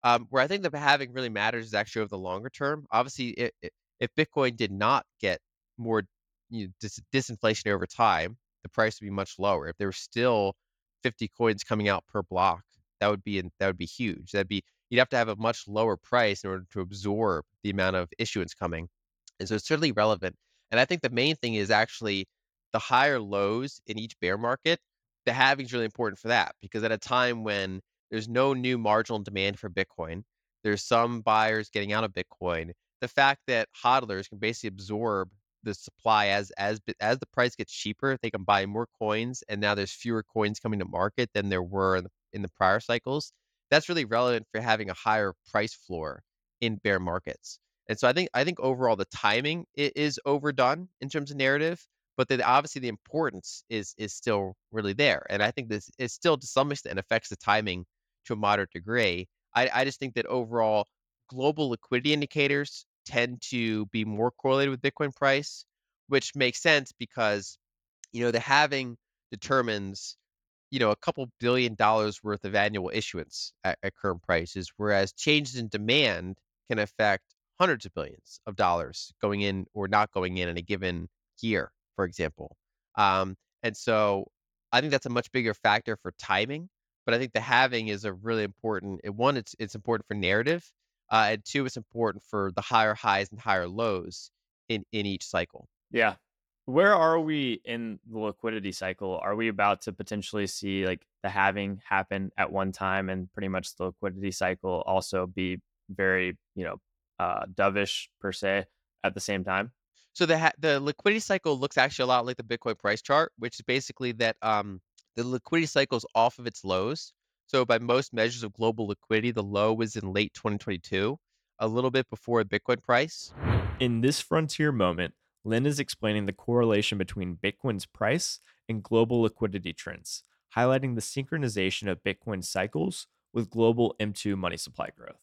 Um, where I think the halving really matters is actually over the longer term. Obviously, it, it, if Bitcoin did not get more you know, dis- disinflation over time, the price would be much lower. If there were still 50 coins coming out per block, that would be that would be huge. That'd be you'd have to have a much lower price in order to absorb the amount of issuance coming. And so it's certainly relevant. And I think the main thing is actually the higher lows in each bear market. The halving is really important for that because at a time when there's no new marginal demand for Bitcoin, there's some buyers getting out of Bitcoin. The fact that hodlers can basically absorb the supply as as as the price gets cheaper, they can buy more coins, and now there's fewer coins coming to market than there were in the, in the prior cycles. That's really relevant for having a higher price floor in bear markets. And so I think I think overall the timing is overdone in terms of narrative, but then obviously the importance is is still really there. And I think this is still to some extent affects the timing to a moderate degree. I, I just think that overall global liquidity indicators tend to be more correlated with Bitcoin price, which makes sense because, you know, the halving determines, you know, a couple billion dollars worth of annual issuance at, at current prices, whereas changes in demand can affect hundreds of billions of dollars going in or not going in in a given year, for example. Um, and so I think that's a much bigger factor for timing. But I think the halving is a really important. eh, One, it's it's important for narrative, uh, and two, it's important for the higher highs and higher lows in in each cycle. Yeah. Where are we in the liquidity cycle? Are we about to potentially see like the halving happen at one time and pretty much the liquidity cycle also be very, you know, uh dovish per se at the same time? So the ha- the liquidity cycle looks actually a lot like the Bitcoin price chart, which is basically that um, the liquidity cycle is off of its lows. So by most measures of global liquidity, the low was in late 2022, a little bit before Bitcoin price. In this frontier moment, Lyn is explaining the correlation between Bitcoin's price and global liquidity trends, highlighting the synchronization of Bitcoin cycles with global M2 money supply growth.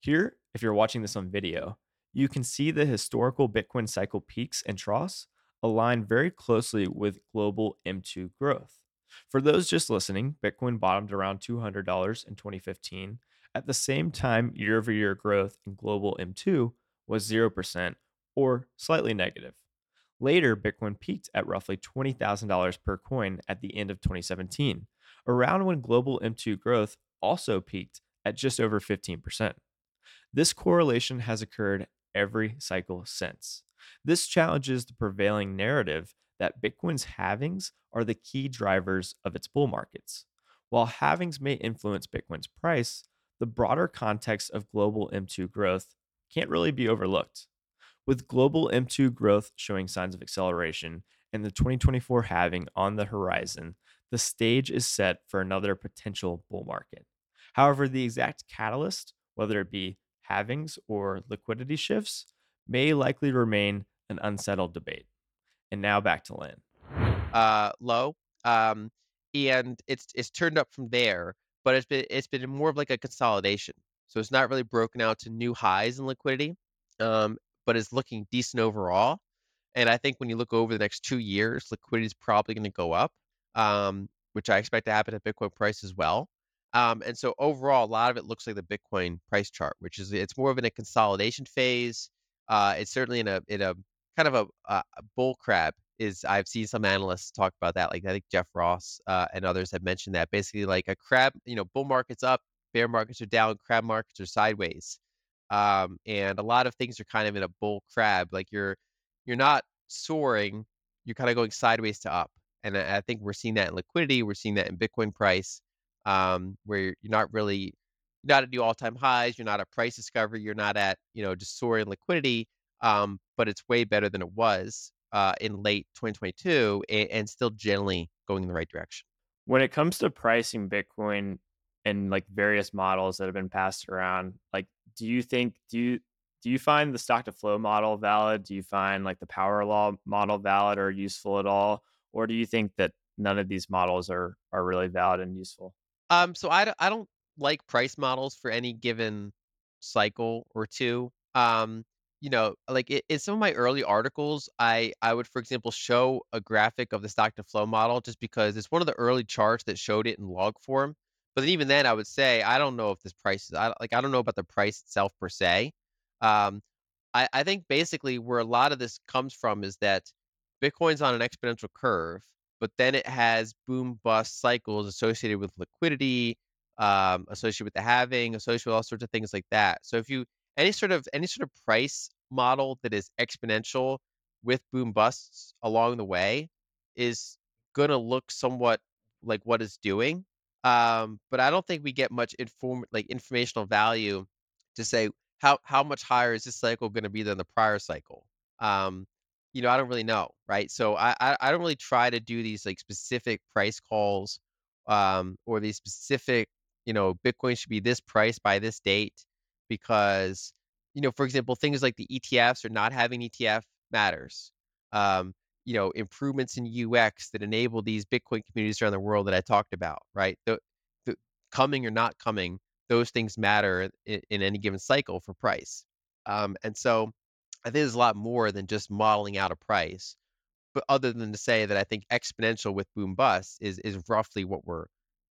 Here, if you're watching this on video, you can see the historical Bitcoin cycle peaks and troughs align very closely with global M2 growth. For those just listening, Bitcoin bottomed around $200 in 2015. At the same time, year over year growth in global M2 was 0% or slightly negative. Later, Bitcoin peaked at roughly $20,000 per coin at the end of 2017, around when global M2 growth also peaked at just over 15%. This correlation has occurred every cycle since. This challenges the prevailing narrative that Bitcoin's halvings are the key drivers of its bull markets. While halvings may influence Bitcoin's price, the broader context of global M2 growth can't really be overlooked. With global M2 growth showing signs of acceleration and the 2024 halving on the horizon, the stage is set for another potential bull market. However, the exact catalyst, whether it be halvings or liquidity shifts, may likely remain an unsettled debate. And now back to Lyn. uh, low, um, and it's it's turned up from there, but it's been it's been more of like a consolidation. So it's not really broken out to new highs in liquidity, um, but it's looking decent overall. And I think when you look over the next two years, liquidity is probably going to go up, um, which I expect to happen at Bitcoin price as well. Um, and so overall, a lot of it looks like the Bitcoin price chart, which is it's more of in a consolidation phase. Uh, it's certainly in a in a kind of a, a a bull crab is I've seen some analysts talk about that. Like I think Jeff Ross uh, and others have mentioned that basically like a crab, you know, bull market's up, bear markets are down, crab markets are sideways. Um, and a lot of things are kind of in a bull crab. Like you're you're not soaring, you're kind of going sideways to up. And I, I think we're seeing that in liquidity. We're seeing that in Bitcoin price, um, where you're not really not at new all-time highs. You're not at price discovery. You're not at you know just soaring liquidity. Um, but it's way better than it was uh, in late 2022 and, and still generally going in the right direction. When it comes to pricing Bitcoin and like various models that have been passed around, like do you think do you do you find the stock to flow model valid? Do you find like the power law model valid or useful at all? Or do you think that none of these models are are really valid and useful? Um, so I, I don't like price models for any given cycle or two. Um, you know, like i in some of my early articles, I I would, for example, show a graphic of the stock to flow model just because it's one of the early charts that showed it in log form. But then even then, I would say I don't know if this price is I like I don't know about the price itself per se. Um, I, I think basically where a lot of this comes from is that Bitcoin's on an exponential curve, but then it has boom bust cycles associated with liquidity, um, associated with the halving, associated with all sorts of things like that. So if you any sort of any sort of price model that is exponential with boom busts along the way is gonna look somewhat like what it's doing. Um, but I don't think we get much inform like informational value to say how how much higher is this cycle gonna be than the prior cycle. Um, you know, I don't really know, right? So I I, I don't really try to do these like specific price calls um, or these specific, you know, Bitcoin should be this price by this date because, you know, for example, things like the ETFs or not having ETF matters. Um, you know, improvements in UX that enable these Bitcoin communities around the world that I talked about, right? The, the coming or not coming, those things matter in, in any given cycle for price. Um, and so I think there's a lot more than just modeling out a price, but other than to say that I think exponential with boom bust is is roughly what we're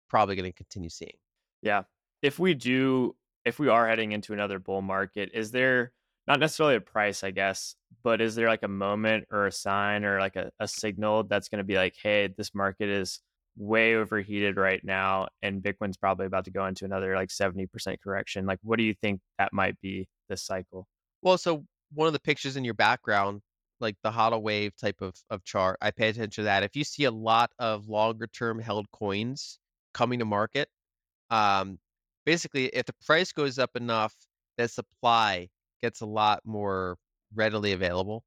probably going to continue seeing. Yeah. If we do if we are heading into another bull market, is there not necessarily a price, I guess, but is there like a moment or a sign or like a, a signal that's going to be like, hey, this market is way overheated right now and Bitcoin's probably about to go into another like 70% correction? Like, what do you think that might be this cycle? Well, so one of the pictures in your background, like the HODL wave type of, of chart, I pay attention to that. If you see a lot of longer term held coins coming to market, um, basically, if the price goes up enough, that supply gets a lot more readily available.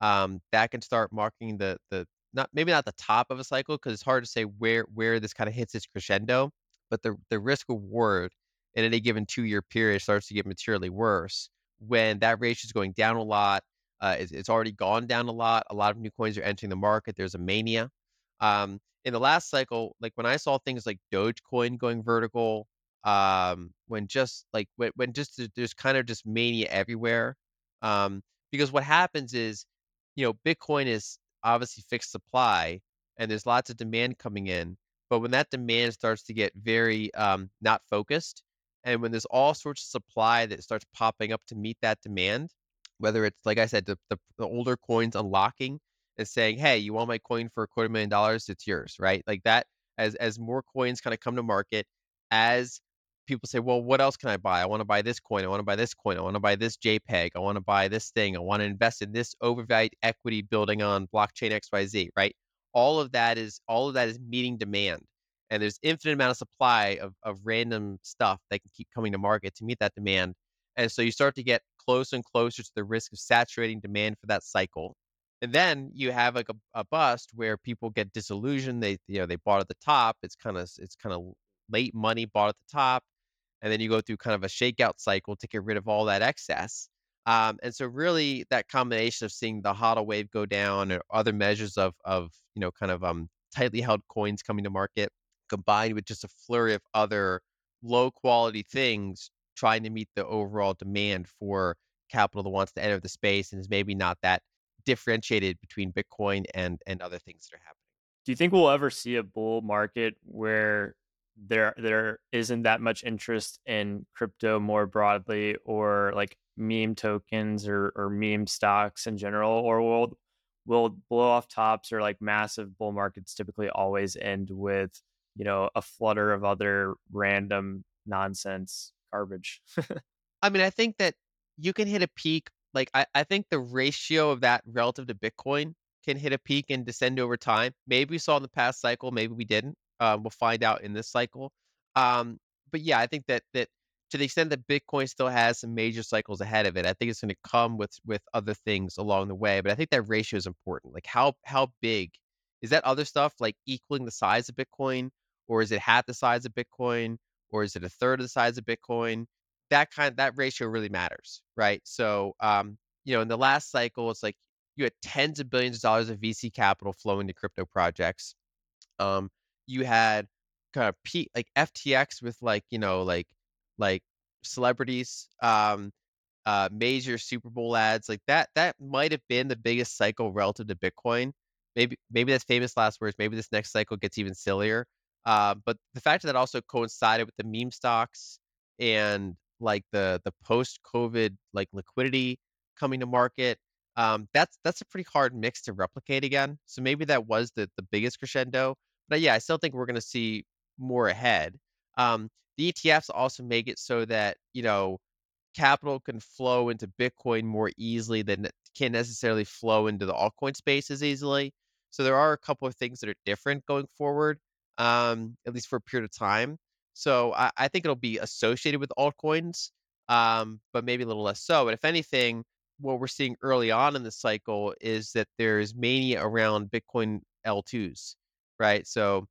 Um, that can start marking the the not maybe not the top of a cycle because it's hard to say where where this kind of hits its crescendo, but the the risk reward in any given two year period starts to get materially worse when that ratio is going down a lot. Uh, it's, it's already gone down a lot. A lot of new coins are entering the market. There's a mania. Um, in the last cycle, like when I saw things like Dogecoin going vertical, um, when just like when, when just there's kind of just mania everywhere. Um, because what happens is, you know, Bitcoin is obviously fixed supply and there's lots of demand coming in. But when that demand starts to get very um, not focused, and when there's all sorts of supply that starts popping up to meet that demand, whether it's like I said, the, the, the older coins unlocking and saying, "Hey, you want my coin for a quarter million dollars? It's yours," right? Like that. As as more coins kind of come to market, as people say, "Well, what else can I buy? I want to buy this coin. I want to buy this coin. I want to buy this JPEG. I want to buy this thing. I want to invest in this overvalued equity building on blockchain XYZ." Right? All of that is all of that is meeting demand, and there's infinite amount of supply of of random stuff that can keep coming to market to meet that demand. And so you start to get closer and closer to the risk of saturating demand for that cycle. And then you have like a, a bust where people get disillusioned. They you know they bought at the top. It's kind of it's kind of late money bought at the top and then you go through kind of a shakeout cycle to get rid of all that excess. Um, and so really that combination of seeing the HODL wave go down or other measures of of you know kind of um tightly held coins coming to market combined with just a flurry of other low quality things trying to meet the overall demand for capital that wants to enter the space and is maybe not that differentiated between Bitcoin and and other things that are happening. Do you think we'll ever see a bull market where there there isn't that much interest in crypto more broadly or like meme tokens or or meme stocks in general or will will blow off tops or like massive bull markets typically always end with you know a flutter of other random nonsense garbage I mean, I think that you can hit a peak. Like, I, I think the ratio of that relative to Bitcoin can hit a peak and descend over time. Maybe we saw in the past cycle, maybe we didn't. Um, we'll find out in this cycle. Um, but yeah, I think that that to the extent that Bitcoin still has some major cycles ahead of it, I think it's going to come with with other things along the way. But I think that ratio is important. Like how how big is that other stuff like equaling the size of Bitcoin, or is it half the size of Bitcoin, or is it a third of the size of Bitcoin? That kind that ratio really matters, right? So um, you know, in the last cycle, it's like you had tens of billions of dollars of VC capital flowing to crypto projects. Um, you had kind of P like FTX with like, you know, like like celebrities, um, uh, major Super Bowl ads, like that that might have been the biggest cycle relative to Bitcoin. Maybe maybe that's famous last words. Maybe this next cycle gets even sillier. Uh, but the fact that also coincided with the meme stocks and like the the post COVID like liquidity coming to market, um, that's that's a pretty hard mix to replicate again. So maybe that was the the biggest crescendo. But yeah, I still think we're going to see more ahead. Um, the ETFs also make it so that you know capital can flow into Bitcoin more easily than it can necessarily flow into the altcoin space as easily. So there are a couple of things that are different going forward, um, at least for a period of time. So I, I think it'll be associated with altcoins, um, but maybe a little less so. But if anything, what we're seeing early on in the cycle is that there's mania around Bitcoin L2s right? So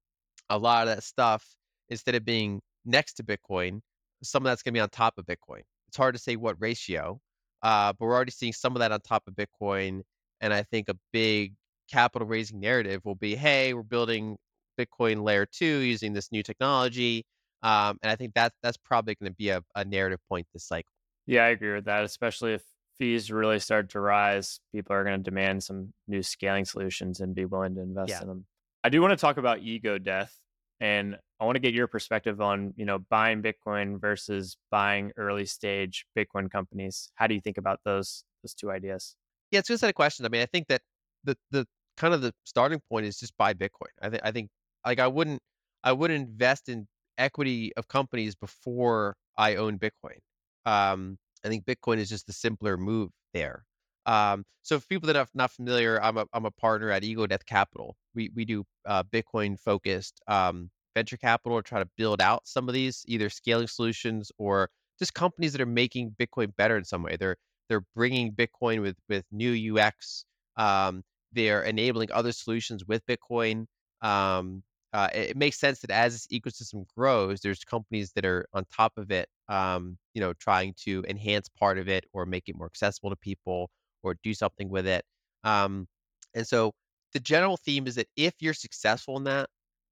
a lot of that stuff, instead of being next to Bitcoin, some of that's going to be on top of Bitcoin. It's hard to say what ratio, uh, but we're already seeing some of that on top of Bitcoin. And I think a big capital raising narrative will be, hey, we're building Bitcoin layer two using this new technology. Um, and I think that that's probably going to be a, a narrative point this cycle. yeah i agree with that especially if fees really start to rise people are going to demand some new scaling solutions and be willing to invest Yeah. in them I do want to talk about ego death. And I want to get your perspective on, you know, buying Bitcoin versus buying early stage Bitcoin companies. How do you think about those those two ideas? Yeah, it's just of questions. I mean, I think that the the kind of the starting point is just buy Bitcoin. I think I think like I wouldn't I wouldn't invest in equity of companies before I own Bitcoin. Um, I think Bitcoin is just the simpler move there. Um, so for people that are not familiar, I'm a I'm a partner at Ego Death Capital. We we do uh, Bitcoin focused um, venture capital to try to build out some of these either scaling solutions or just companies that are making Bitcoin better in some way. They're they're bringing Bitcoin with with new UX. Um, they're enabling other solutions with Bitcoin. Um, uh, it, it makes sense that as this ecosystem grows, there's companies that are on top of it, um, you know, trying to enhance part of it or make it more accessible to people or do something with it. Um, and so the general theme is that if you're successful in that,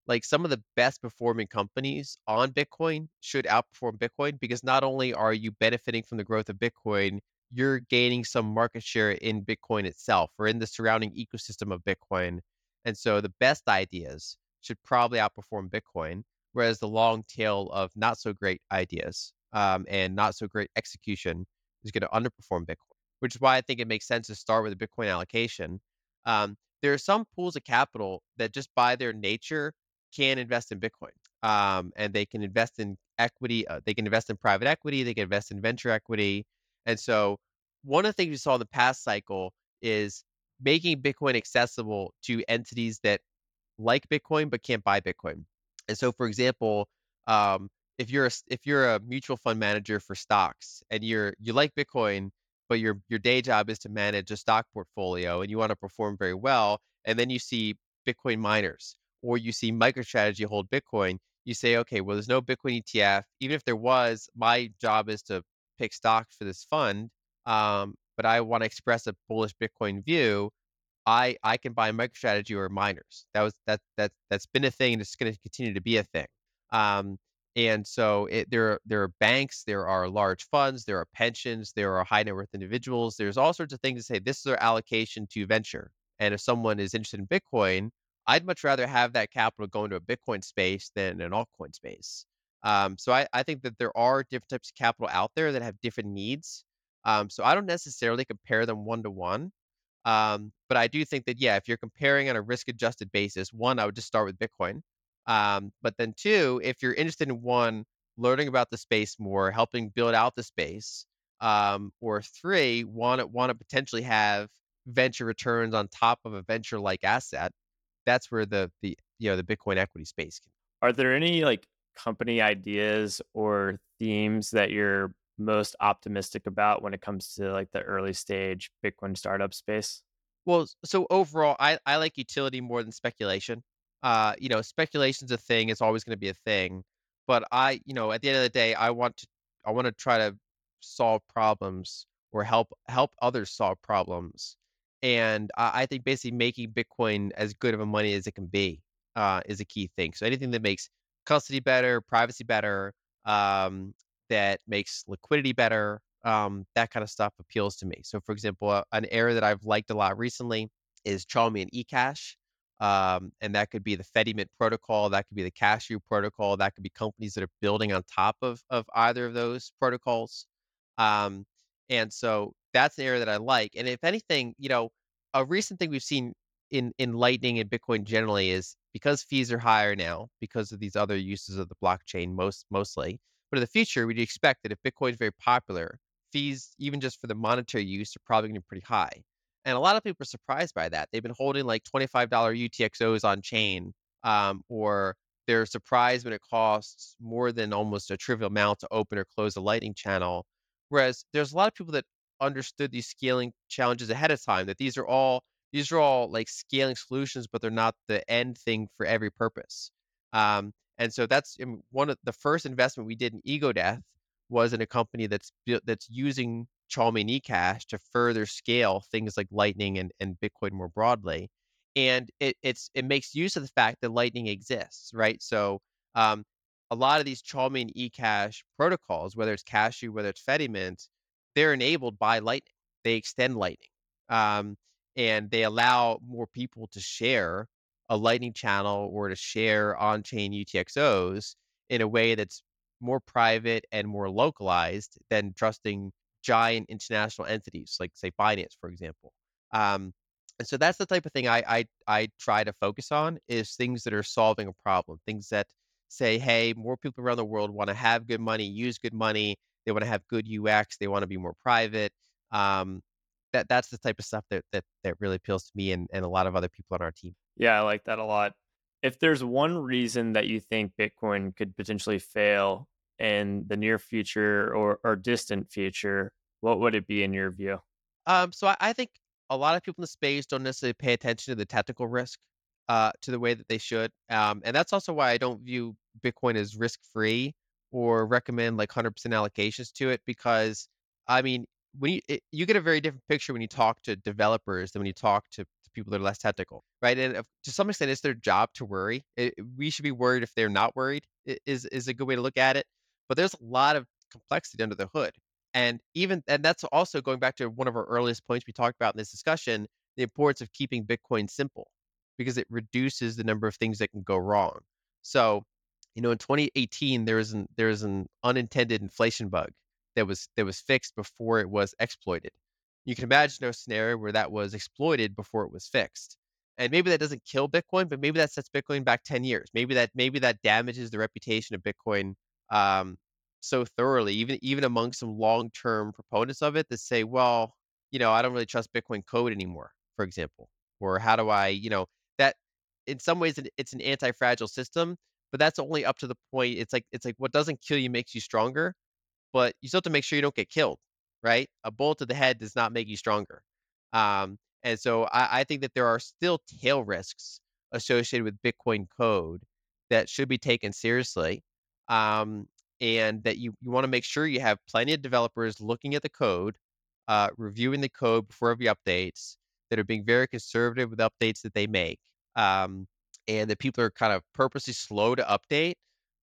like some of the best performing companies on Bitcoin should outperform Bitcoin because not only are you benefiting from the growth of Bitcoin, you're gaining some market share in Bitcoin itself or in the surrounding ecosystem of Bitcoin. And so the best ideas should probably outperform Bitcoin, whereas the long tail of not so great ideas um, and not so great execution is going to underperform Bitcoin, which is why I think it makes sense to start with a Bitcoin allocation. Um, there are some pools of capital that just by their nature can invest in Bitcoin. Um, and they can invest in equity, uh, they can invest in private equity, they can invest in venture equity. And so one of the things we saw in the past cycle is making Bitcoin accessible to entities that like Bitcoin but can't buy Bitcoin. And so, for example, um, if you're a, if you're a mutual fund manager for stocks and you're you like Bitcoin, but your your day job is to manage a stock portfolio and you want to perform very well, and then you see Bitcoin miners or you see MicroStrategy hold Bitcoin, you say, okay, well, there's no Bitcoin ETF. Even if there was, my job is to pick stocks for this fund. Um, but I want to express a bullish Bitcoin view. I I can buy MicroStrategy or miners. That was that that that's been a thing and it's going to continue to be a thing. Um, and so it, there are there are banks, there are large funds, there are pensions, there are high net worth individuals. There's all sorts of things to say this is our allocation to venture. And if someone is interested in Bitcoin, I'd much rather have that capital go into a Bitcoin space than an altcoin space. Um, so I, I think that there are different types of capital out there that have different needs. Um, so I don't necessarily compare them one to one. Um, but I do think that, yeah, if you're comparing on a risk adjusted basis, one, I would just start with Bitcoin. Um, but then two, if you're interested in one, learning about the space more, helping build out the space, um, or three, want to want to potentially have venture returns on top of a venture like asset, that's where the the you know the Bitcoin equity space can. Are there any like company ideas or themes that you're most optimistic about when it comes to like the early stage Bitcoin startup space? Well, so overall, I I like utility more than speculation. Uh, you know, speculation's a thing; it's always going to be a thing. But I, you know, at the end of the day, I want to I want to try to solve problems or help help others solve problems. And I, think basically making Bitcoin as good of a money as it can be uh, is a key thing. So anything that makes custody better, privacy better, um, that makes liquidity better, um, that kind of stuff appeals to me. So, for example, uh, an area that I've liked a lot recently is Chaumian eCash. Um, and that could be the Fedimint protocol, that could be the Cashu protocol, that could be companies that are building on top of of either of those protocols. Um, and so that's an area that I like. And if anything, you know, a recent thing we've seen in in Lightning and Bitcoin generally is because fees are higher now because of these other uses of the blockchain most mostly. But in the future, we'd expect that if Bitcoin is very popular, fees even just for the monetary use are probably going to be pretty high. And a lot of people are surprised by that. They've been holding like $25 UTXOs on chain, um, or they're surprised when it costs more than almost a trivial amount to open or close a Lightning channel. Whereas there's a lot of people that understood these scaling challenges ahead of time, that these are all these are all like scaling solutions, but they're not the end thing for every purpose. Um, and so that's I one of the first investment we did in Ego Death was in a company that's that's using Chaumian eCash to further scale things like Lightning and, and Bitcoin more broadly. And it, it's it makes use of the fact that Lightning exists, right? So um, a lot of these Chaumian eCash protocols, whether it's Cashu, whether it's Fedimint, they're enabled by Lightning. They extend Lightning, um, and they allow more people to share a Lightning channel or to share on-chain UTXOs in a way that's more private and more localized than trusting giant international entities like, say, Binance, for example. Um, and so that's the type of thing I I I try to focus on is things that are solving a problem, things that say, hey, more people around the world want to have good money, use good money, they want to have good UX, they want to be more private. Um, that that's the type of stuff that that that really appeals to me and, and a lot of other people on our team. Yeah, I like that a lot. If there's one reason that you think Bitcoin could potentially fail in the near future or, or distant future, what would it be in your view? Um, so I, I think a lot of people in the space don't necessarily pay attention to the technical risk uh, to the way that they should. Um, and that's also why I don't view Bitcoin as risk free or recommend like 100% allocations to it because I mean, when you it, you get a very different picture when you talk to developers than when you talk to, people that are less technical, right? And if, to some extent, it's their job to worry. It, we should be worried if they're not worried. Is is a good way to look at it. But there's a lot of complexity under the hood, and even and that's also going back to one of our earliest points we talked about in this discussion: the importance of keeping Bitcoin simple, because it reduces the number of things that can go wrong. So, you know, in 2018, there was an there was an unintended inflation bug that was that was fixed before it was exploited. You can imagine a scenario where that was exploited before it was fixed. And maybe that doesn't kill Bitcoin, but maybe that sets Bitcoin back 10 years. Maybe that maybe that damages the reputation of Bitcoin um, so thoroughly, even even among some long-term proponents of it that say, well, you know, I don't really trust Bitcoin code anymore, for example. Or how do I, you know, that in some ways it's an anti-fragile system, but that's only up to the point. It's like it's like what doesn't kill you makes you stronger but you still have to make sure you don't get killed, right? A bullet to the head does not make you stronger. Um, and so I, I think that there are still tail risks associated with Bitcoin code that should be taken seriously. Um, and that you, you want to make sure you have plenty of developers looking at the code, uh, reviewing the code before every updates, that are being very conservative with updates that they make, um, and that people are kind of purposely slow to update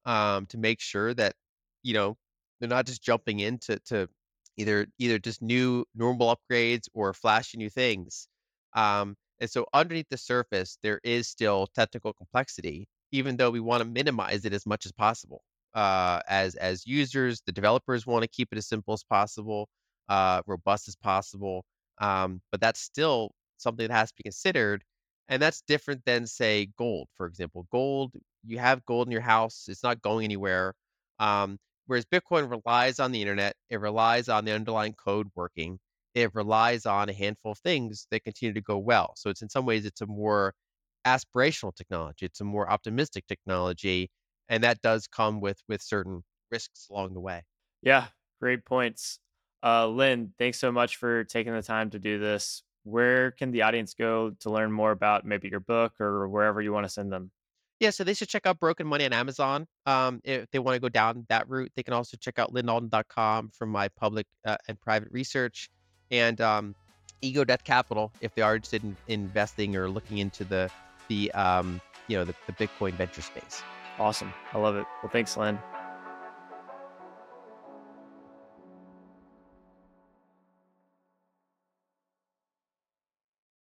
um, to make sure that you know they're not just jumping into to either either just new normal upgrades or flashy new things. Um, and so underneath the surface, there is still technical complexity, even though we want to minimize it as much as possible. Uh, as as users, the developers want to keep it as simple as possible, uh, robust as possible. Um, but that's still something that has to be considered, and that's different than say gold, for example. Gold, you have gold in your house; it's not going anywhere. Um, Whereas Bitcoin relies on the internet, it relies on the underlying code working, it relies on a handful of things that continue to go well. So it's in some ways it's a more aspirational technology, it's a more optimistic technology, and that does come with with certain risks along the way. Yeah, great points. Uh, Lyn, thanks so much for taking the time to do this. Where can the audience go to learn more about maybe your book or wherever you want to send them? Yeah, so they should check out Broken Money on Amazon. Um, if they want to go down that route, they can also check out lynalden.com for my public uh, and private research, and um, Ego Death Capital if they are interested in investing or looking into the the um, you know the, the Bitcoin venture space. Awesome, I love it. Well, thanks, Lyn.